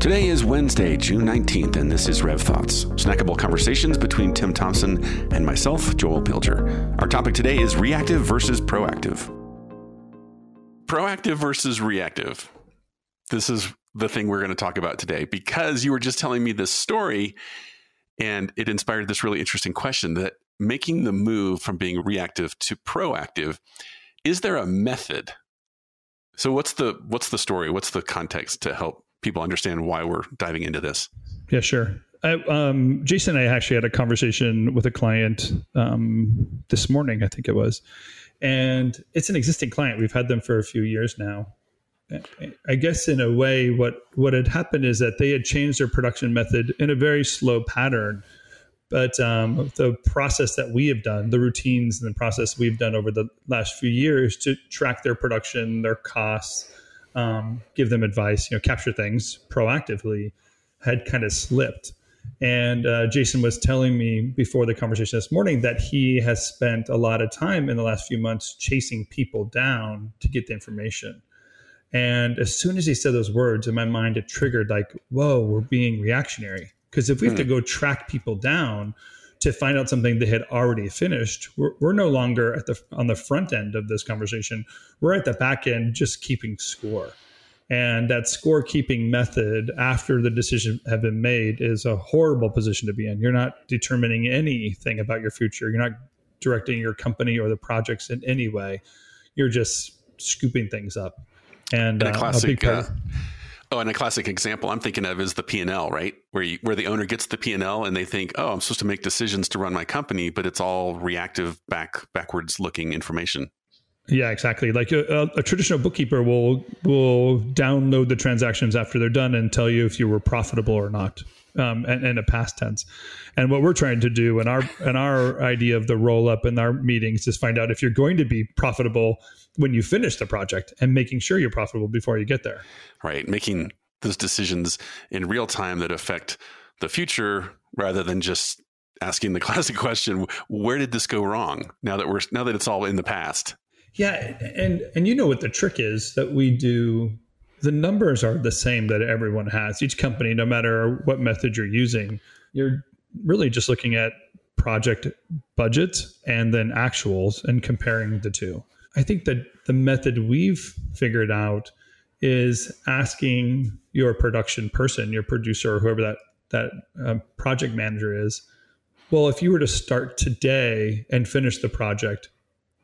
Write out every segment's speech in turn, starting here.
Today is Wednesday, June 19th, and this is Rev Thoughts, snackable conversations between Tim Thompson and myself, Joel Pilger. Our topic today is reactive versus proactive. Proactive versus reactive. This is the thing we're going to talk about today because you were just telling me this story and it inspired this really interesting question that making the move from being reactive to proactive, is there a method? So what's the what's the story? What's the context to help people understand why we're diving into this. Yeah, sure. I, um, Jason and I actually had a conversation with a client um, this morning, I think it was, and it's an existing client. We've had them for a few years now. I guess in a way, what what had happened is that they had changed their production method in a very slow pattern. But um, the process that we have done, the routines and the process we've done over the last few years to track their production, their costs, um, give them advice, you know, capture things proactively, had kind of slipped. And uh, Jason was telling me before the conversation this morning that he has spent a lot of time in the last few months chasing people down to get the information. And as soon as he said those words, in my mind, it triggered like, whoa, we're being reactionary. Because if we have to hmm. go track people down, to find out something they had already finished. We're, we're no longer at the on the front end of this conversation. We're at the back end, just keeping score. And that scorekeeping method after the decision have been made is a horrible position to be in. You're not determining anything about your future. You're not directing your company or the projects in any way. You're just scooping things up. And, and a classic, uh, Oh, and a classic example I'm thinking of is the P and L, right? Where you, where the owner gets the P and they think, oh, I'm supposed to make decisions to run my company, but it's all reactive, back backwards looking information. Yeah, exactly. Like a, a, traditional bookkeeper will will download the transactions after they're done and tell you if you were profitable or not, um, and, and a past tense. And what we're trying to do, and our and our idea of the roll up in our meetings is find out if you're going to be profitable when you finish the project and making sure you're profitable before you get there. Right, making those decisions in real time that affect the future rather than just asking the classic question where did this go wrong now that we're now that it's all in the past yeah and and you know what the trick is that we do the numbers are the same that everyone has each company no matter what method you're using you're really just looking at project budgets and then actuals and comparing the two I think that the method we've figured out is asking your production person, your producer, or whoever that that um, project manager is. Well, if you were to start today and finish the project,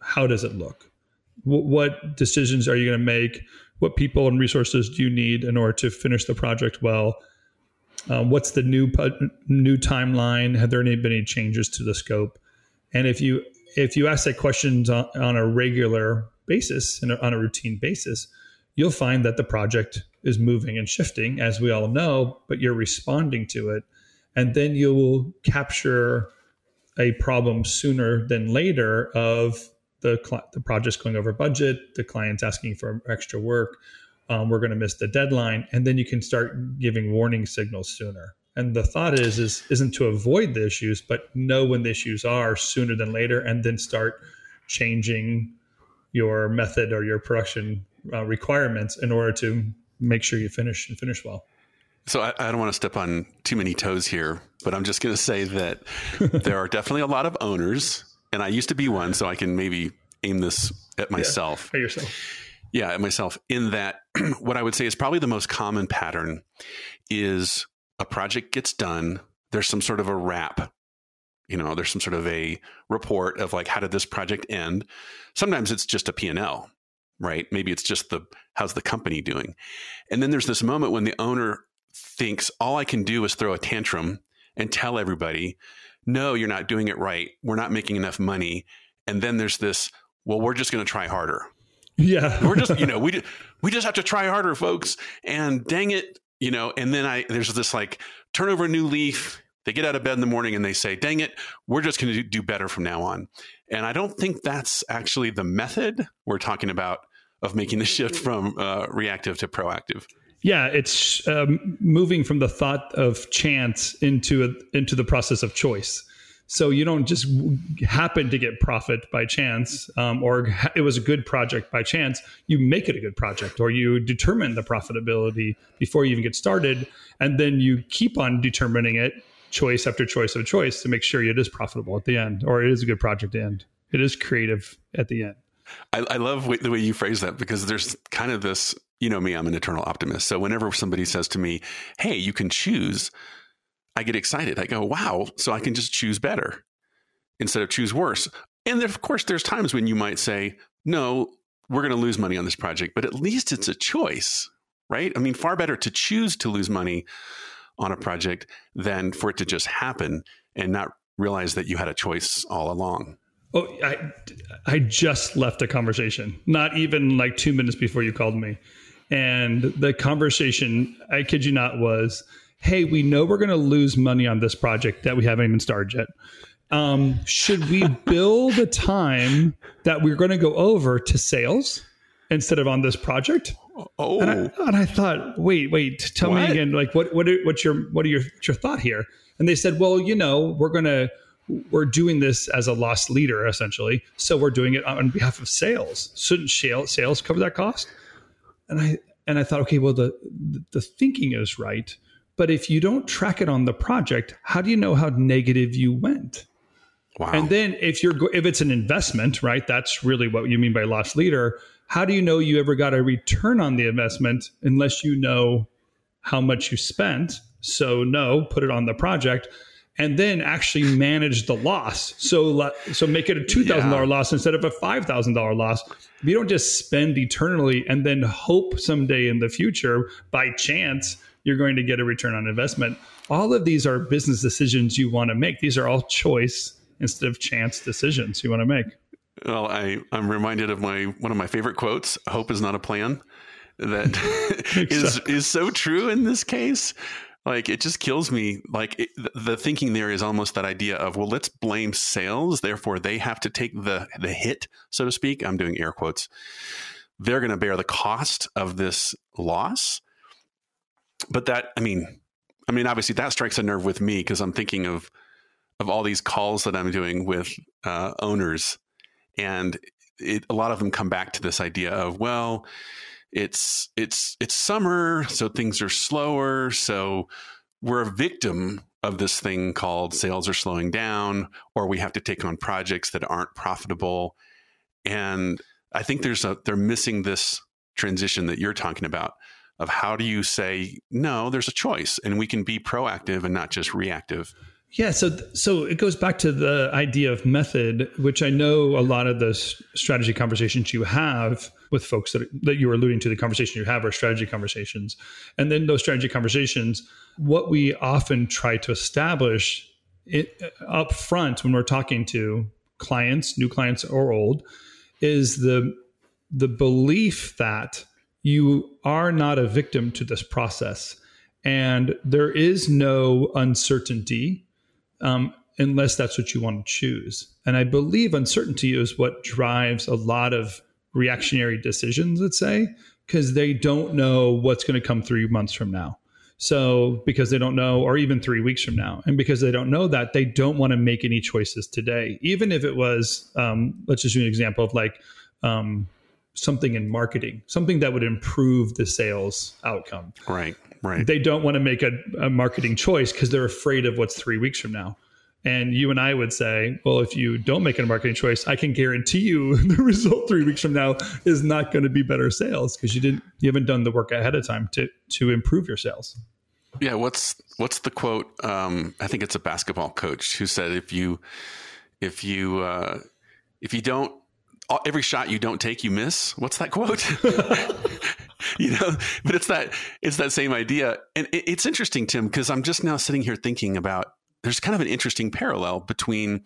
how does it look? W- what decisions are you going to make? What people and resources do you need in order to finish the project well? Um, what's the new new timeline? Have there been any changes to the scope? And if you if you ask that questions on, on a regular basis and on a routine basis, you'll find that the project is moving and shifting, as we all know, but you're responding to it. And then you'll capture a problem sooner than later of the, the project's going over budget, the client's asking for extra work, um, we're going to miss the deadline, and then you can start giving warning signals sooner. And the thought is is isn't to avoid the issues, but know when the issues are sooner than later, and then start changing your method or your production uh, requirements in order to make sure you finish and finish well. So I, I, don't want to step on too many toes here, but I'm just going to say that there are definitely a lot of owners, and I used to be one, so I can maybe aim this at myself. Yeah, at yourself. Yeah, at myself. In that, what I would say is probably the most common pattern is a project gets done, there's some sort of a wrap. You know, there's some sort of a report of like how did this project end? Sometimes it's just a P&L, right? Maybe it's just the how's the company doing? And then there's this moment when the owner thinks all I can do is throw a tantrum and tell everybody, "No, you're not doing it right. We're not making enough money." And then there's this, "Well, we're just going to try harder." Yeah. we're just, you know, we we just have to try harder, folks. And dang it, you know, and then I there's this like turn over a new leaf. They get out of bed in the morning and they say, "Dang it, we're just going to do better from now on." And I don't think that's actually the method we're talking about of making the shift from uh, reactive to proactive. Yeah, it's um, moving from the thought of chance into a, into the process of choice. So you don't just happen to get profit by chance, um, or it was a good project by chance. You make it a good project, or you determine the profitability before you even get started, and then you keep on determining it choice after choice of choice to make sure it is profitable at the end, or it is a good project end. It is creative at the end. I, I love the way you phrase that because there's kind of this. You know me, I'm an eternal optimist. So whenever somebody says to me, "Hey, you can choose," I get excited. I go, wow, so I can just choose better instead of choose worse. And of course, there's times when you might say, no, we're going to lose money on this project, but at least it's a choice, right? I mean, far better to choose to lose money on a project than for it to just happen and not realize that you had a choice all along. Oh, I, I just left a conversation, not even like two minutes before you called me. And the conversation, I kid you not, was hey, we know we're going to lose money on this project that we haven't even started yet. Um, should we build a time that we're going to go over to sales instead of on this project? Oh, and I, and I thought, wait, wait, tell what? me again, like what, what, what's your, what are your, your thought here? And they said, well, you know, we're going to, we're doing this as a loss leader essentially. So we're doing it on behalf of sales. Shouldn't sales cover that cost? And I, and I thought, okay, well, the, the thinking is right but if you don't track it on the project, how do you know how negative you went? Wow. And then if you're if it's an investment, right? That's really what you mean by loss leader. How do you know you ever got a return on the investment unless you know how much you spent? So no, put it on the project and then actually manage the loss. So so make it a two thousand yeah. loss instead of a five thousand dollar loss. You don't just spend eternally and then hope someday in the future by chance you're going to get a return on investment. All of these are business decisions you want to make. These are all choice instead of chance decisions you want to make. Well, I, I'm reminded of my one of my favorite quotes, hope is not a plan. That is is so true in this case. Like it just kills me. Like it, the thinking there is almost that idea of well, let's blame sales, therefore they have to take the the hit, so to speak. I'm doing air quotes. They're going to bear the cost of this loss but that I mean, I mean, obviously that strikes a nerve with me because I'm thinking of of all these calls that I'm doing with uh, owners, and it, a lot of them come back to this idea of well, it's it's it's summer, so things are slower, so we're a victim of this thing called sales are slowing down, or we have to take on projects that aren't profitable, and I think there's a they're missing this transition that you're talking about of how do you say no there's a choice and we can be proactive and not just reactive yeah so so it goes back to the idea of method which i know a lot of the strategy conversations you have with folks that, that you were alluding to the conversation you have are strategy conversations and then those strategy conversations what we often try to establish it, uh, up front when we're talking to clients new clients or old is the the belief that you are not a victim to this process. And there is no uncertainty um, unless that's what you want to choose. And I believe uncertainty is what drives a lot of reactionary decisions, let's say, because they don't know what's going to come three months from now. So, because they don't know, or even three weeks from now, and because they don't know that, they don't want to make any choices today. Even if it was, um, let's just use an example of like um, something in marketing, something that would improve the sales outcome. Right, right. They don't want to make a, a marketing choice because they're afraid of what's three weeks from now. And you and I would say, well, if you don't make a marketing choice, I can guarantee you the result three weeks from now is not going to be better sales because you didn't, you haven't done the work ahead of time to to improve your sales. Yeah, what's what's the quote? Um, I think it's a basketball coach who said, if you if you uh, if you don't every shot you don't take, you miss. What's that quote? you know, but it's that it's that same idea, and it, it's interesting, Tim, because I'm just now sitting here thinking about. There's kind of an interesting parallel between,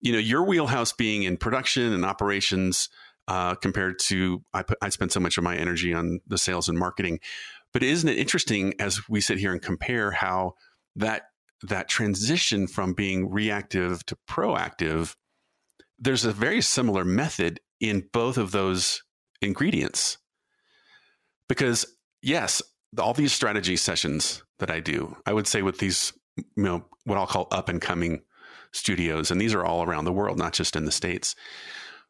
you know, your wheelhouse being in production and operations uh, compared to I, I spend so much of my energy on the sales and marketing. But isn't it interesting as we sit here and compare how that that transition from being reactive to proactive there's a very similar method in both of those ingredients. Because, yes, all these strategy sessions that I do, I would say with these, you know, what I'll call up and coming studios, and these are all around the world, not just in the States.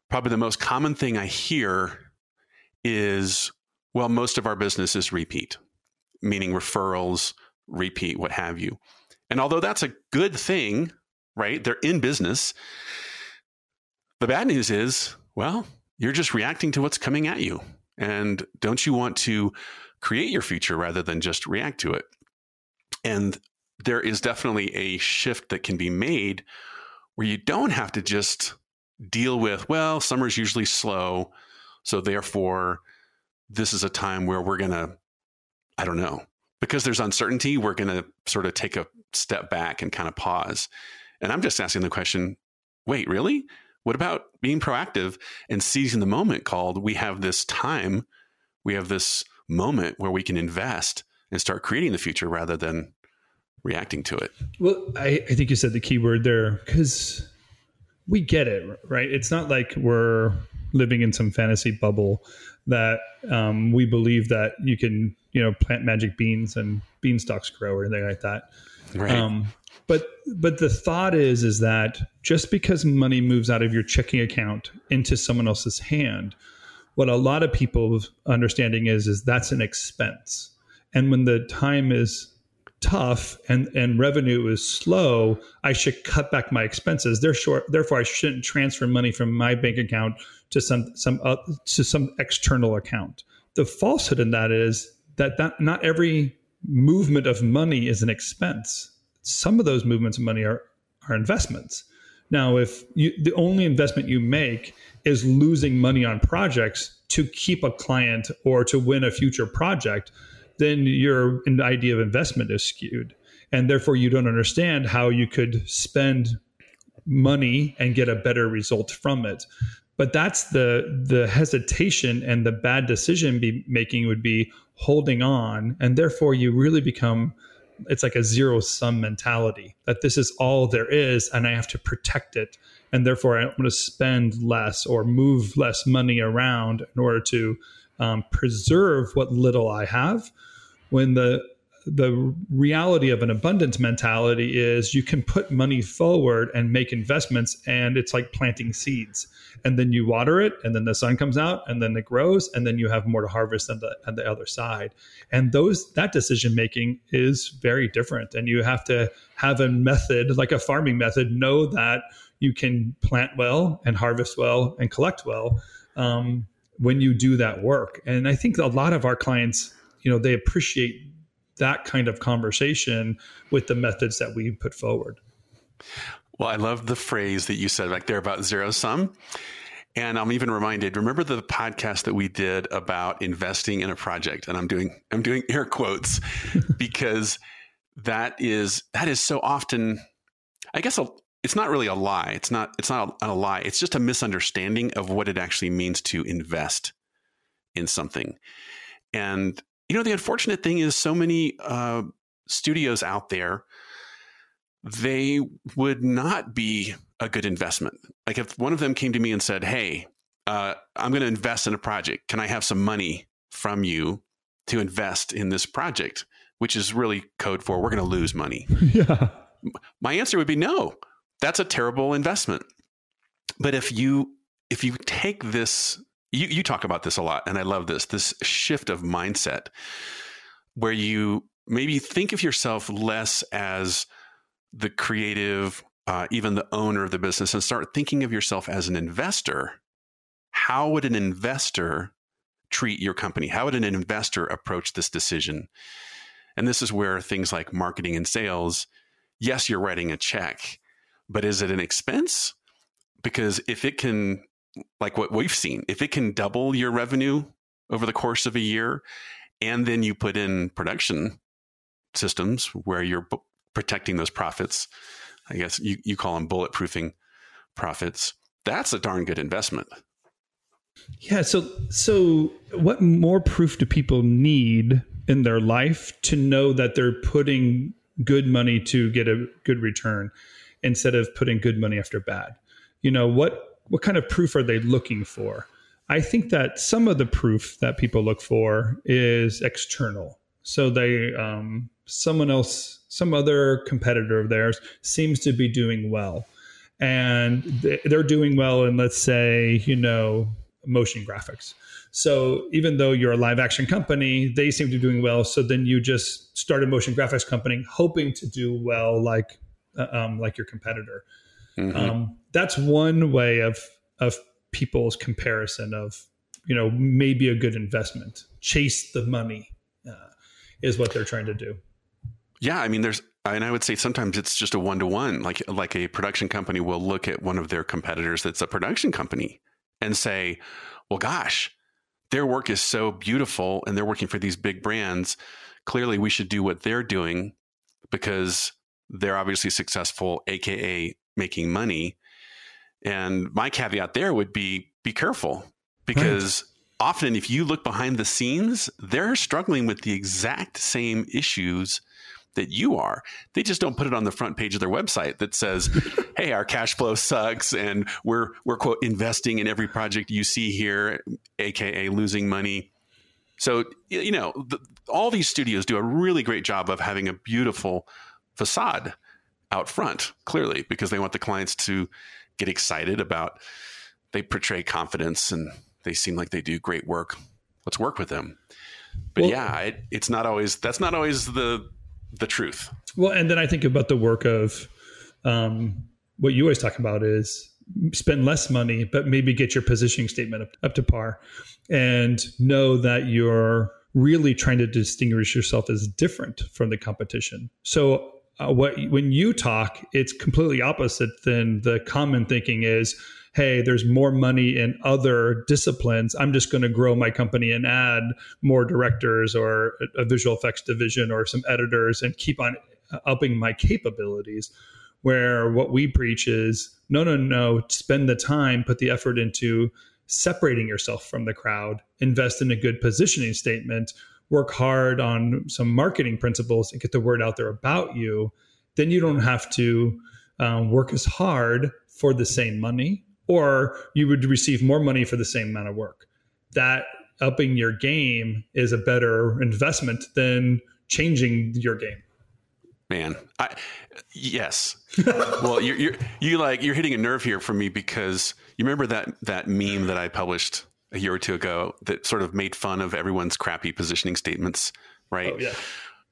Probably the most common thing I hear is well, most of our business is repeat, meaning referrals, repeat, what have you. And although that's a good thing, right? They're in business. The bad news is, well, you're just reacting to what's coming at you. And don't you want to create your future rather than just react to it? And there is definitely a shift that can be made where you don't have to just deal with, well, summer's usually slow. So therefore, this is a time where we're going to, I don't know, because there's uncertainty, we're going to sort of take a step back and kind of pause. And I'm just asking the question wait, really? What about being proactive and seizing the moment called we have this time, we have this moment where we can invest and start creating the future rather than reacting to it? Well, I, I think you said the key word there because we get it, right? It's not like we're living in some fantasy bubble that um, we believe that you can, you know, plant magic beans and beanstalks grow or anything like that. Right. Um, but but the thought is is that just because money moves out of your checking account into someone else's hand, what a lot of people's understanding is is that's an expense. And when the time is tough and and revenue is slow, I should cut back my expenses. Therefore, therefore I shouldn't transfer money from my bank account to some some uh, to some external account. The falsehood in that is that, that not every movement of money is an expense. Some of those movements of money are are investments. Now, if you, the only investment you make is losing money on projects to keep a client or to win a future project, then your idea of investment is skewed. And therefore, you don't understand how you could spend money and get a better result from it but that's the the hesitation and the bad decision be making would be holding on and therefore you really become it's like a zero sum mentality that this is all there is and i have to protect it. And therefore i'm going to spend less or move less money around in order to um, preserve what little i have. When the the reality of an abundance mentality is you can put money forward and make investments and it's like planting seeds. And then you water it and then the sun comes out and then it grows and then you have more to harvest on the, on the other side. And those that decision making is very different and you have to have a method like a farming method know that you can plant well and harvest well and collect well um, when you do that work. And i think a lot of our clients you know they appreciate that kind of conversation with the methods that we put forward. Well, I love the phrase that you said back there about zero sum. And I'm even reminded, remember the podcast that we did about investing in a project? And I'm doing I'm doing air quotes because that is that is so often I guess a, it's not really a lie. It's not it's not a, a lie. It's just a misunderstanding of what it actually means to invest in something. And you know, the unfortunate thing is so many uh, studios out there, they would not be a good investment. Like if one of them came to me and said, Hey, uh, I'm going to invest in a project. Can I have some money from you to invest in this project? Which is really code for we're going to lose money. yeah. My answer would be no. That's a terrible investment. But if you if you take this you, you talk about this a lot, and I love this this shift of mindset where you maybe think of yourself less as the creative, uh, even the owner of the business, and start thinking of yourself as an investor. How would an investor treat your company? How would an investor approach this decision? And this is where things like marketing and sales, yes, you're writing a check, but is it an expense? Because if it can like what we've seen, if it can double your revenue over the course of a year, and then you put in production systems where you're b- protecting those profits, I guess you, you call them bulletproofing profits, that's a darn good investment. Yeah. So, so what more proof do people need in their life to know that they're putting good money to get a good return instead of putting good money after bad? You know, what what kind of proof are they looking for? I think that some of the proof that people look for is external. So they, um, someone else, some other competitor of theirs seems to be doing well. and they're doing well in let's say you know motion graphics so even though you're a live action company they seem to be doing well so then you just start a motion graphics company hoping to do well like uh, um, like your competitor mm-hmm. um, that's one way of of people's comparison of you know maybe a good investment chase the money uh, is what they're trying to do yeah i mean there's and I would say sometimes it's just a one to one. Like like a production company will look at one of their competitors that's a production company and say, "Well, gosh, their work is so beautiful, and they're working for these big brands. Clearly, we should do what they're doing because they're obviously successful, aka making money." And my caveat there would be: be careful because. Right. Often, if you look behind the scenes, they're struggling with the exact same issues that you are. They just don't put it on the front page of their website that says, "Hey, our cash flow sucks and we're we're quote investing in every project you see here, aka losing money." So, you know, the, all these studios do a really great job of having a beautiful facade out front, clearly, because they want the clients to get excited about they portray confidence and they seem like they do great work. Let's work with them. But well, yeah, it, it's not always that's not always the the truth. Well, and then I think about the work of um, what you always talk about is spend less money, but maybe get your positioning statement up, up to par and know that you're really trying to distinguish yourself as different from the competition. So uh, what when you talk, it's completely opposite than the common thinking is hey, there's more money in other disciplines. I'm just going to grow my company and add more directors or a visual effects division or some editors and keep on upping my capabilities. Where what we preach is no, no, no, spend the time, put the effort into separating yourself from the crowd, invest in a good positioning statement, work hard on some marketing principles and get the word out there about you. Then you don't have to um, work as hard for the same money or you would receive more money for the same amount of work. That upping your game is a better investment than changing your game. Man, I yes. well, you're, you're you like you're hitting a nerve here for me because you remember that that meme that I published a year or two ago that sort of made fun of everyone's crappy positioning statements, right? Oh, yeah.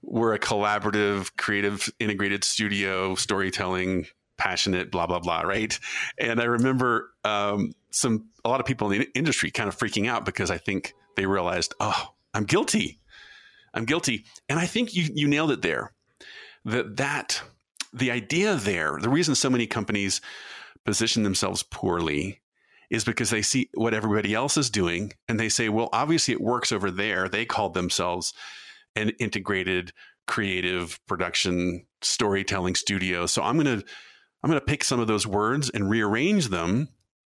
We're a collaborative, creative, integrated studio storytelling passionate, blah blah blah, right? And I remember um, some a lot of people in the industry kind of freaking out because I think they realized, oh, I'm guilty, I'm guilty, and I think you you nailed it there. That that the idea there, the reason so many companies position themselves poorly is because they see what everybody else is doing and they say, well, obviously it works over there. They called themselves an integrated creative production storytelling studio. So I'm going to I'm going to pick some of those words and rearrange them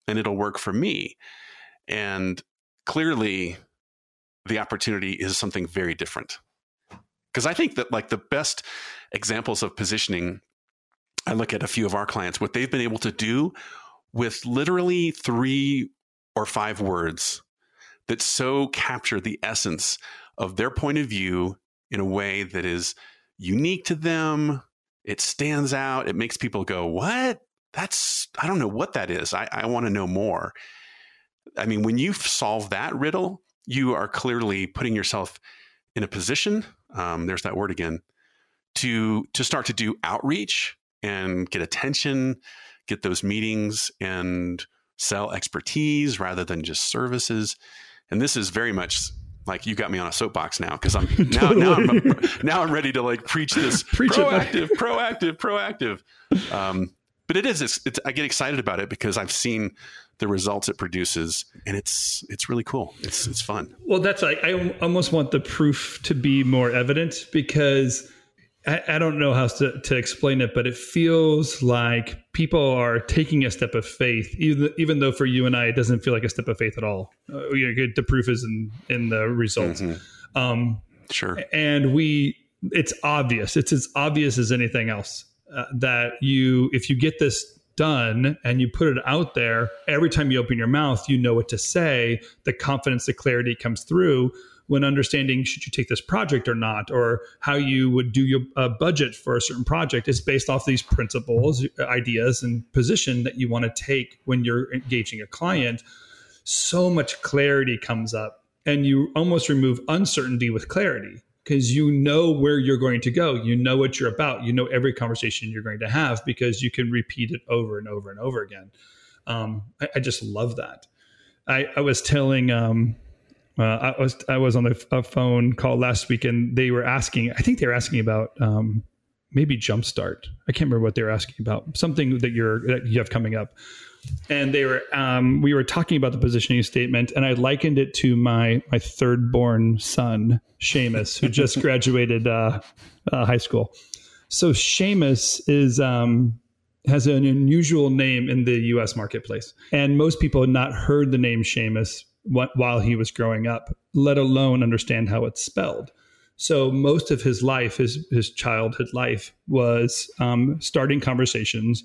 and it'll work for me. And clearly, the opportunity is something very different. Because I think that, like, the best examples of positioning, I look at a few of our clients, what they've been able to do with literally three or five words that so capture the essence of their point of view in a way that is unique to them, it stands out. It makes people go, What? That's, I don't know what that is. I, I want to know more. I mean, when you solve that riddle, you are clearly putting yourself in a position. Um, there's that word again to to start to do outreach and get attention, get those meetings, and sell expertise rather than just services. And this is very much like you got me on a soapbox now because I'm now now I'm, now I'm ready to like preach this preach proactive, proactive, proactive. Um, but it is it's, it's, I get excited about it because I've seen the results it produces, and it's it's really cool. It's it's fun. Well, that's like I almost want the proof to be more evident because I, I don't know how to, to explain it, but it feels like people are taking a step of faith, even even though for you and I it doesn't feel like a step of faith at all. Uh, the proof is in in the results. Mm-hmm. Um, sure. And we, it's obvious. It's as obvious as anything else uh, that you, if you get this done and you put it out there, every time you open your mouth, you know what to say. The confidence, the clarity comes through when understanding should you take this project or not, or how you would do your uh, budget for a certain project is based off these principles, ideas, and position that you want to take when you're engaging a client. So much clarity comes up, and you almost remove uncertainty with clarity because you know where you're going to go. You know what you're about. You know every conversation you're going to have because you can repeat it over and over and over again. Um, I, I, just love that. I, I was telling, um, uh, I was I was on a, a, phone call last week, and they were asking. I think they were asking about um, maybe Jumpstart. I can't remember what they were asking about. Something that you're that you have coming up and they were um, we were talking about the positioning statement and i likened it to my my third born son Seamus who just graduated uh, uh, high school so Seamus is um, has an unusual name in the us marketplace and most people had not heard the name Seamus while he was growing up let alone understand how it's spelled so most of his life his his childhood life was um, starting conversations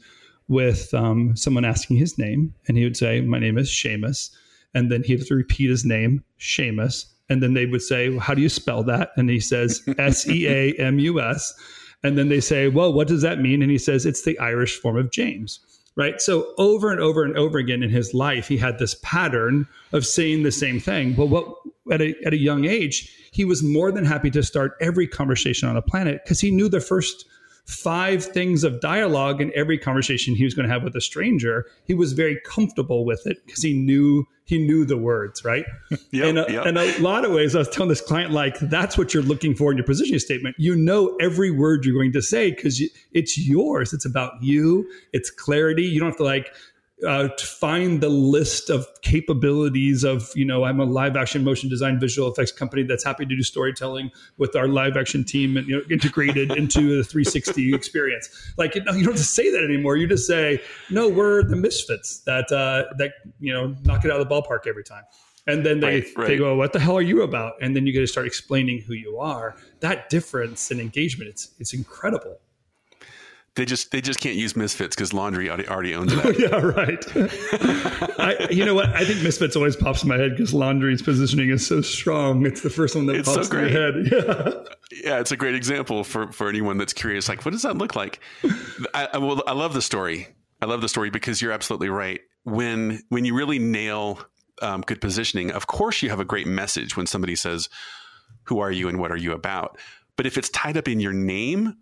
with um, someone asking his name, and he would say, "My name is Seamus," and then he'd have to repeat his name, Seamus, and then they would say, well, "How do you spell that?" And he says, "S E A M U S," and then they say, "Well, what does that mean?" And he says, "It's the Irish form of James." Right. So over and over and over again in his life, he had this pattern of saying the same thing. Well, what at a at a young age, he was more than happy to start every conversation on the planet because he knew the first five things of dialogue in every conversation he was going to have with a stranger. He was very comfortable with it because he knew he knew the words right? Yep, and, a, yep. in a lot of ways i was telling this client like that's what you're looking for in your positioning statement. You know every word you're going to say because it's yours. It's about you. It's clarity. You don't have to like uh, to find the list of capabilities of you know i'm a live action motion design visual effects company that's happy to do storytelling with our live action team and you know integrated into the 360 experience. Like you, know, you don't just say that anymore. You just say no we're the misfits that uh, that you know knock it out of the ballpark every time. And then they, right, right. they go what the hell are you about? And then you get to start explaining who you are. That difference in engagement it's it's incredible they just they just can't use Misfits because Laundry already, already owns that. yeah, right. I, you know what? I think Misfits always pops in my head because Laundry's positioning is so strong. It's the first one that it's pops so in my head. Yeah. yeah, it's a great example for for anyone that's curious. Like, what does that look like? I, I, well, I love the story. I love the story because you're absolutely right. When when you really nail um, good positioning, of course you have a great message when somebody says, "Who are you and what are you about?" But if it's tied up in your name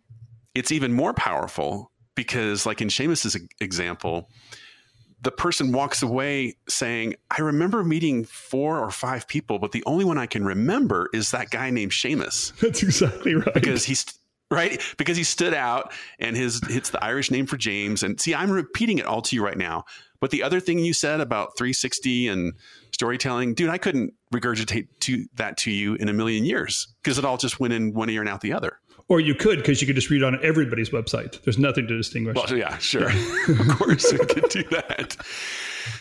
it's even more powerful because, like in Seamus's example, the person walks away saying, I remember meeting four or five people, but the only one I can remember is that guy named Seamus. That's exactly right. Because he's right because he stood out and his it's the Irish name for James. And see, I'm repeating it all to you right now. But the other thing you said about 360 and storytelling, dude, I couldn't regurgitate to that to you in a million years because it all just went in one ear and out the other. Or you could, because you could just read on everybody's website. There's nothing to distinguish. Well, yeah, sure. of course, we could do that.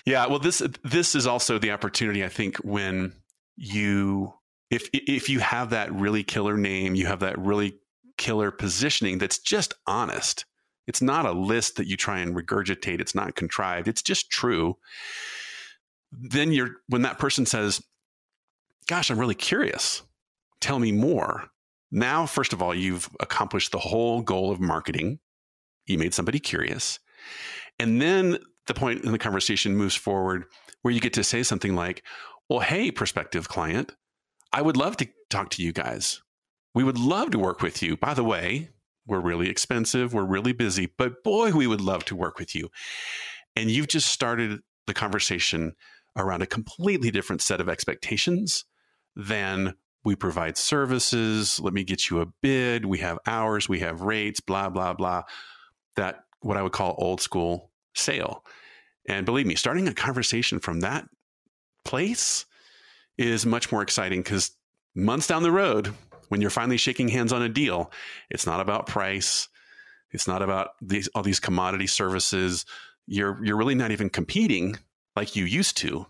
Yeah. Well, this this is also the opportunity. I think when you if if you have that really killer name, you have that really killer positioning that's just honest. It's not a list that you try and regurgitate. It's not contrived. It's just true. Then you're when that person says, "Gosh, I'm really curious. Tell me more." Now, first of all, you've accomplished the whole goal of marketing. You made somebody curious. And then the point in the conversation moves forward where you get to say something like, Well, hey, prospective client, I would love to talk to you guys. We would love to work with you. By the way, we're really expensive, we're really busy, but boy, we would love to work with you. And you've just started the conversation around a completely different set of expectations than we provide services. Let me get you a bid. We have hours, we have rates, blah, blah, blah. That what I would call old school sale. And believe me, starting a conversation from that place is much more exciting because months down the road, when you're finally shaking hands on a deal, it's not about price. It's not about these all these commodity services. You're you're really not even competing like you used to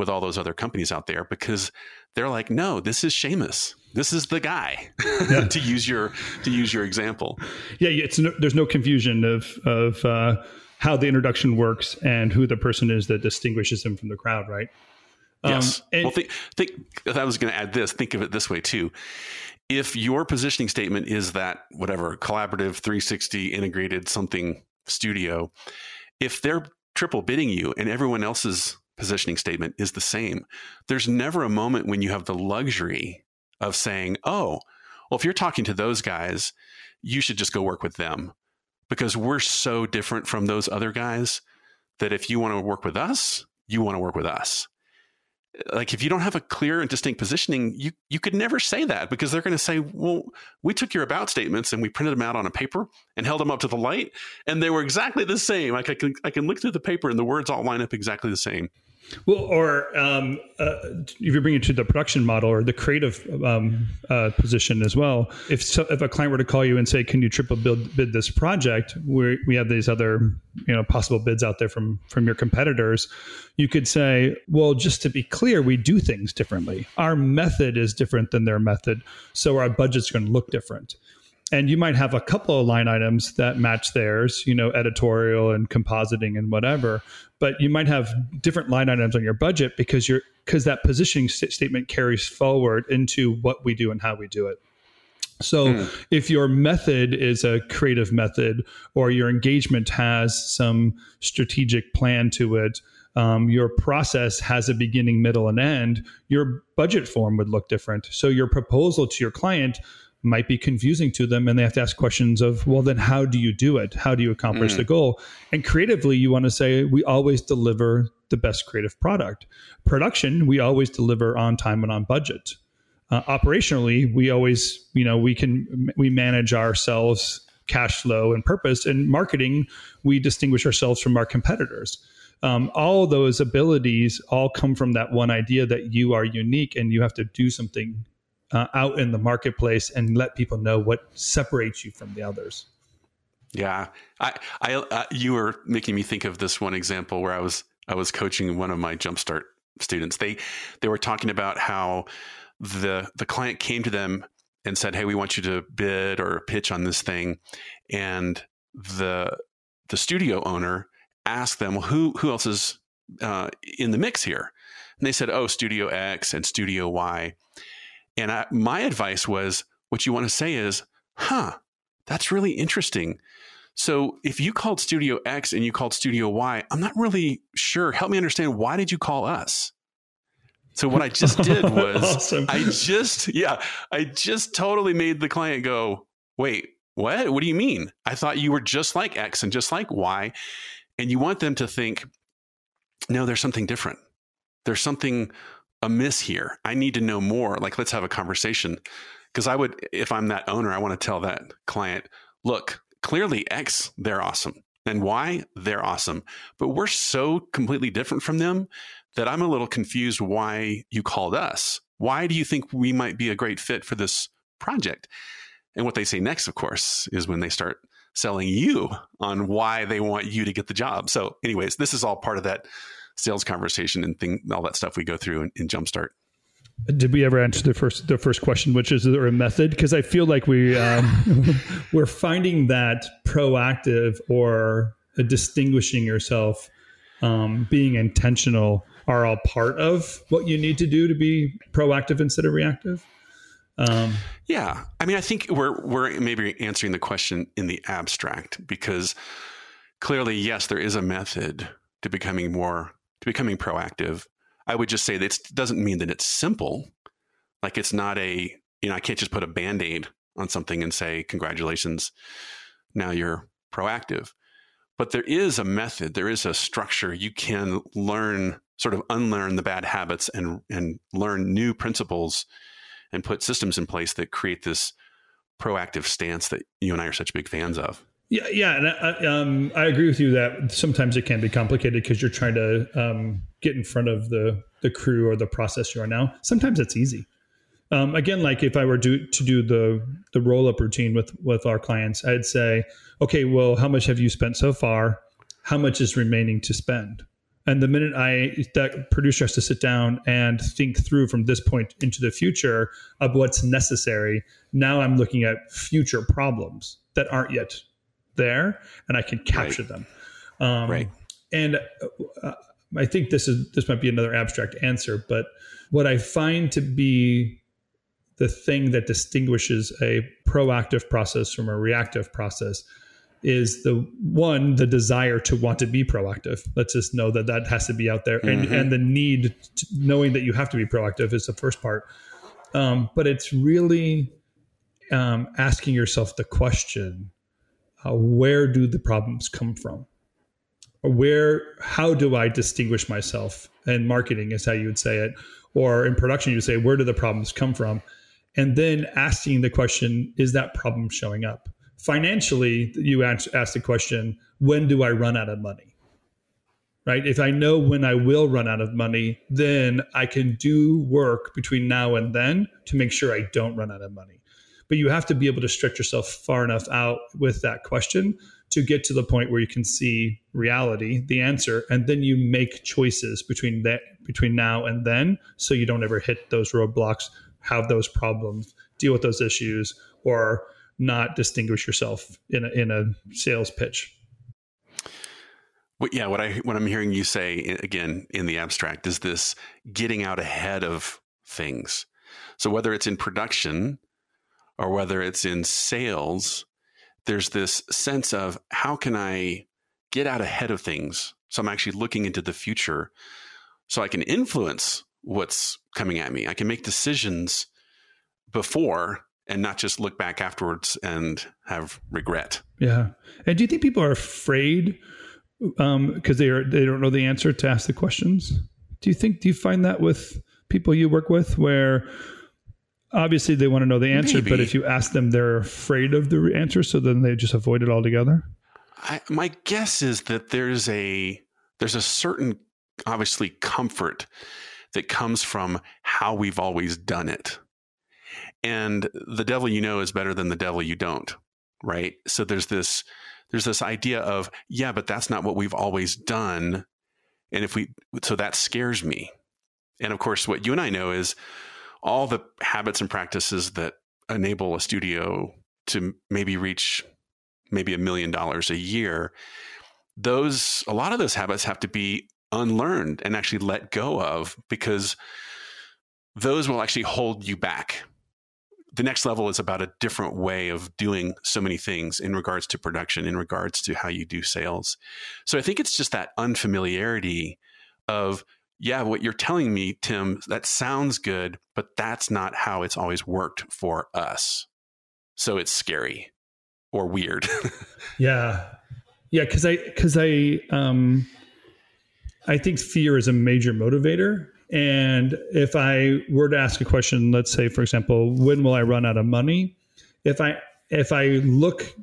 with all those other companies out there because they're like, no, this is Seamus. This is the guy. Yeah. to use your to use your example. Yeah, it's no, there's no confusion of of uh, how the introduction works and who the person is that distinguishes him from the crowd, right? Um, yes. And, well, think, think, I was going to add this. Think of it this way too. If your positioning statement is that whatever collaborative 360 integrated something studio, if they're triple bidding you and everyone else's positioning statement is the same, there's never a moment when you have the luxury of saying, oh, well, if you're talking to those guys, you should just go work with them. Because we're so different from those other guys that if you want to work with us, you want to work with us. Like if you don't have a clear and distinct positioning you you could never say that because they're going to say well we took your about statements and we printed them out on a paper and held them up to the light and they were exactly the same. Like i can i can look through the paper and the words all line up exactly the same well, or um, uh, if you bring it to the production model or the creative um, uh, position as well, if so, if a client were to call you and say, "Can you triple bid, bid this project?" We we have these other you know possible bids out there from from your competitors. You could say, "Well, just to be clear, we do things differently. Our method is different than their method, so our budget's going to look different." And you might have a couple of line items that match theirs, you know, editorial and compositing and whatever, but you might have different line items on your budget because you're because that positioning st- statement carries forward into what we do and how we do it. So mm. if your method is a creative method or your engagement has some strategic plan to it, um, your process has a beginning, middle, and end, your budget form would look different. So your proposal to your client might be confusing to them and they have to ask questions of well then how do you do it? How do you accomplish mm. the goal? And creatively you want to say we always deliver the best creative product. Production we always deliver on time and on budget. Uh, operationally we always you know we can we manage ourselves cash flow and purpose. And marketing we distinguish ourselves from our competitors. Um, all those abilities all come from that one idea that you are unique and you have to do something uh, out in the marketplace and let people know what separates you from the others. Yeah, I, I, uh, you were making me think of this one example where I was, I was coaching one of my Jumpstart students. They, they were talking about how the the client came to them and said, "Hey, we want you to bid or pitch on this thing," and the the studio owner asked them, "Well, who who else is uh, in the mix here?" And they said, "Oh, Studio X and Studio Y." And I, my advice was what you want to say is, huh, that's really interesting. So if you called Studio X and you called Studio Y, I'm not really sure. Help me understand why did you call us? So what I just did was awesome. I just yeah, I just totally made the client go, "Wait, what? What do you mean? I thought you were just like X and just like Y." And you want them to think, "No, there's something different. There's something amiss here. I need to know more. Like, let's have a conversation. Because I would, if I'm that owner, I want to tell that client, look, clearly X, they're awesome. And Y, they're awesome. But we're so completely different from them that I'm a little confused why you called us. Why do you think we might be a great fit for this project? And what they say next, of course, is when they start selling you on why they want you to get the job. So, anyways, this is all part of that sales conversation and thing, all that stuff we go through in, in Jumpstart. Did we ever answer the first the first question, which is there a method? Because I feel like we um, we're finding that proactive or distinguishing yourself, um, being intentional, are all part of what you need to do to be proactive instead of reactive. Um, yeah, I mean, I think we're we're maybe answering the question in the abstract because clearly, yes, there is a method to becoming more to becoming proactive. I would just say that it doesn't mean that it's simple. Like it's not a, you know, I can't just put a band aid on something and say, congratulations, now you're proactive. But there is a method, there is a structure. You can learn, sort of unlearn the bad habits and, and learn new principles and put systems in place that create this proactive stance that you and I are such big fans of. Yeah, yeah, and I, um, I agree with you that sometimes it can be complicated because you're trying to um, get in front of the the crew or the process you are now. Sometimes it's easy. Um, again, like if I were do, to do the the roll up routine with with our clients, I'd say, okay, well, how much have you spent so far? How much is remaining to spend? And the minute I that producer has to sit down and think through from this point into the future of what's necessary, now I'm looking at future problems that aren't yet there and I can capture right. them. Um, right. And uh, I think this is this might be another abstract answer, but what I find to be the thing that distinguishes a proactive process from a reactive process is the one the desire to want to be proactive let's just know that that has to be out there and mm-hmm. and the need to, knowing that you have to be proactive is the first part um, but it's really um, asking yourself the question uh, where do the problems come from? Where how do i distinguish myself and marketing is how you would say it or in production you say where do the problems come from? And then asking the question is that problem showing up? Financially you ask, ask the question when do i run out of money? Right? If i know when i will run out of money then i can do work between now and then to make sure i don't run out of money but you have to be able to stretch yourself far enough out with that question to get to the point where you can see reality the answer and then you make choices between that between now and then so you don't ever hit those roadblocks have those problems deal with those issues or not distinguish yourself in a, in a sales pitch. Well, yeah, what I what I'm hearing you say again in the abstract is this getting out ahead of things. So whether it's in production or whether it's in sales, there's this sense of how can I get out ahead of things? So I'm actually looking into the future so I can influence what's coming at me. I can make decisions before and not just look back afterwards and have regret. Yeah. And do you think people are afraid because um, they are they don't know the answer to ask the questions? Do you think do you find that with people you work with where obviously they want to know the answer, Maybe. but if you ask them, they're afraid of the answer, so then they just avoid it altogether? I, my guess is that there's a there's a certain obviously comfort that comes from how we've always done it. And the devil you know is better than the devil you don't, right? So there's this there's this idea of yeah, but that's not what we've always done. And if we so that scares me. And of course what you and I know is all the habits and practices that enable a studio to maybe reach maybe a million dollars a year those a lot of those habits have to be unlearned and actually let go of because those will actually hold you back. The next level is about a different way of doing so many things in regards to production, in regards to how you do sales. So I think it's just that unfamiliarity of, yeah, what you're telling me, Tim, that sounds good, but that's not how it's always worked for us. So it's scary or weird. yeah. Yeah. Cause I, cause I, um, I think fear is a major motivator. And if I were to ask a question, let's say, for example, when will I run out of money? If I if I look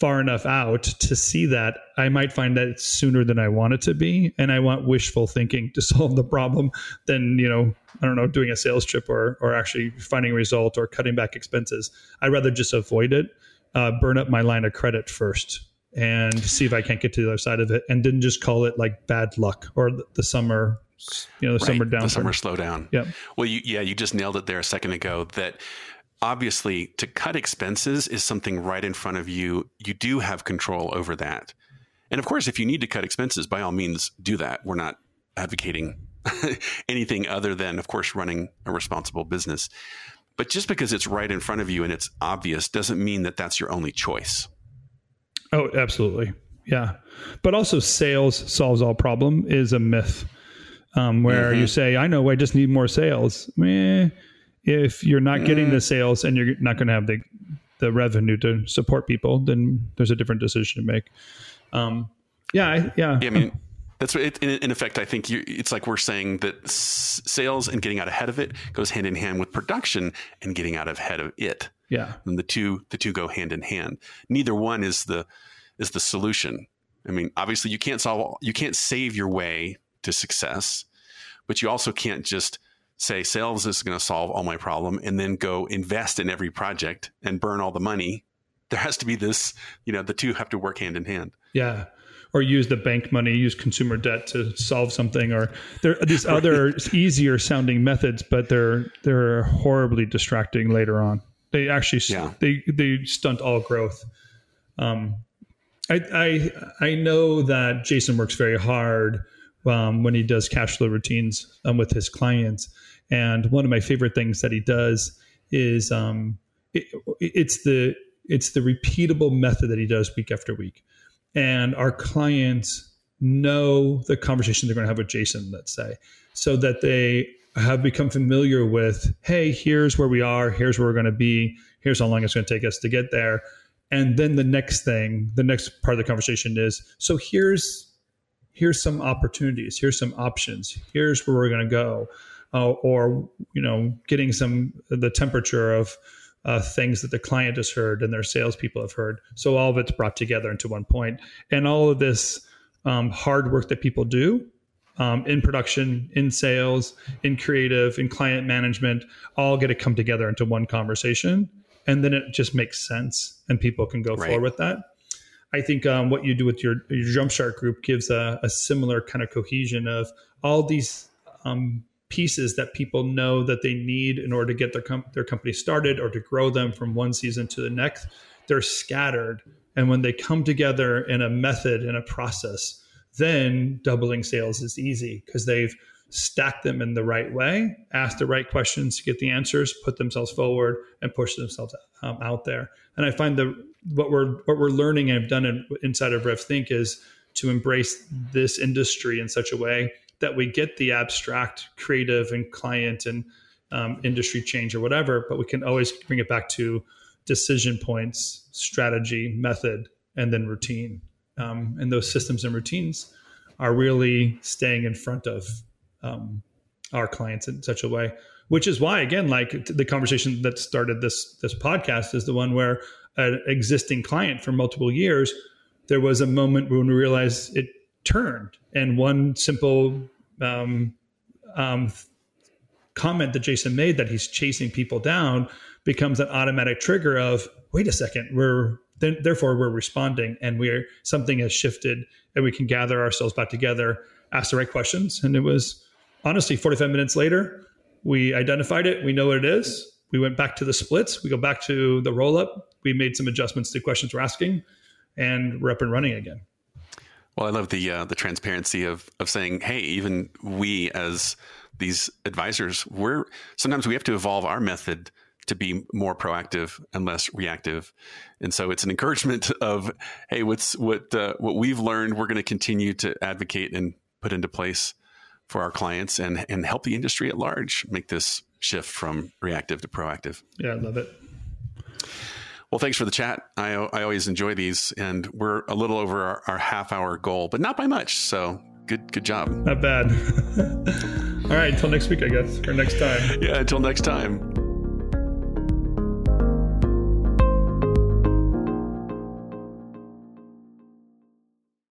far enough out to see that, I might find that it's sooner than I want it to be. And I want wishful thinking to solve the problem than, you know, I don't know, doing a sales trip or or actually finding a result or cutting back expenses. I'd rather just avoid it, uh, burn up my line of credit first and see if I can't get to the other side of it, and didn't just call it like bad luck or the summer, you know, the right. summer down, the summer slowdown. Yeah. Well, you, yeah, you just nailed it there a second ago. That obviously to cut expenses is something right in front of you. You do have control over that, and of course, if you need to cut expenses, by all means, do that. We're not advocating anything other than, of course, running a responsible business. But just because it's right in front of you and it's obvious doesn't mean that that's your only choice. Oh, absolutely. Yeah. But also, sales solves all problem is a myth um, where mm-hmm. you say, I know, I just need more sales. Eh, if you're not getting mm. the sales and you're not going to have the, the revenue to support people, then there's a different decision to make. Um, yeah. I, yeah. yeah. I mean, that's what it, in, in, effect, I think you, it's like we're saying that s- sales and getting out ahead of it goes hand in hand with production and getting out ahead of it. Yeah. And the two the two go hand in hand. Neither one is the is the solution. I mean, obviously you can't solve you can't save your way to success, but you also can't just say sales is going to solve all my problem and then go invest in every project and burn all the money. There has to be this, you know, the two have to work hand in hand. Yeah or use the bank money, use consumer debt to solve something, or there are these other easier sounding methods, but they're they're horribly distracting later on. They actually yeah. they they stunt all growth. Um, I, I I know that Jason works very hard um, when he does cash flow routines um, with his clients. And one of my favorite things that he does is um, it, it's the it's the repeatable method that he does week after week, and our clients know the conversation they're going to have with Jason, let's say, so that they have become familiar with, hey, here's where we are, here's where we're going to be, here's how long it's going to take us to get there. And then the next thing, the next part of the conversation is, so here's here's some opportunities, here's some options, here's where we're going to go, uh, or you know, getting some the temperature of uh, things that the client has heard and their salespeople have heard. So all of it's brought together into one point, and all of this um, hard work that people do um, in production, in sales, in creative, in client management, all get to come together into one conversation. And then it just makes sense and people can go right. forward with that. I think um, what you do with your, your Jumpstart group gives a, a similar kind of cohesion of all these um, pieces that people know that they need in order to get their, com- their company started or to grow them from one season to the next. They're scattered. And when they come together in a method and a process, then doubling sales is easy because they've stacked them in the right way, asked the right questions to get the answers, put themselves forward, and push themselves um, out there. And I find that what we're what we're learning and have done in, inside of RevThink is to embrace this industry in such a way that we get the abstract, creative, and client and um, industry change or whatever, but we can always bring it back to decision points, strategy, method, and then routine. Um, and those systems and routines are really staying in front of um, our clients in such a way which is why again like the conversation that started this this podcast is the one where an existing client for multiple years there was a moment when we realized it turned. And one simple um, um, comment that jason made that he's chasing people down becomes an automatic trigger of wait a second we're therefore we're responding and we're something has shifted and we can gather ourselves back together ask the right questions. And it was honestly 45 minutes later we identified it. We know what it is. We went back to the splits. We go back to the roll up we made some adjustments to questions we're asking and we're up and running again well i love the uh, the transparency of of saying hey even we as these advisors we're sometimes we have to evolve our method to be more proactive and less reactive. And so it's an encouragement of, hey, what's what uh, what we've learned, we're going to continue to advocate and put into place for our clients and and help the industry at large make this shift from reactive to proactive. Yeah, I love it. Well, thanks for the chat. I, I always enjoy these, and we're a little over our, our half hour goal, but not by much. So good, good job. Not bad. All right, until next week, I guess, or next time. Yeah, until next time.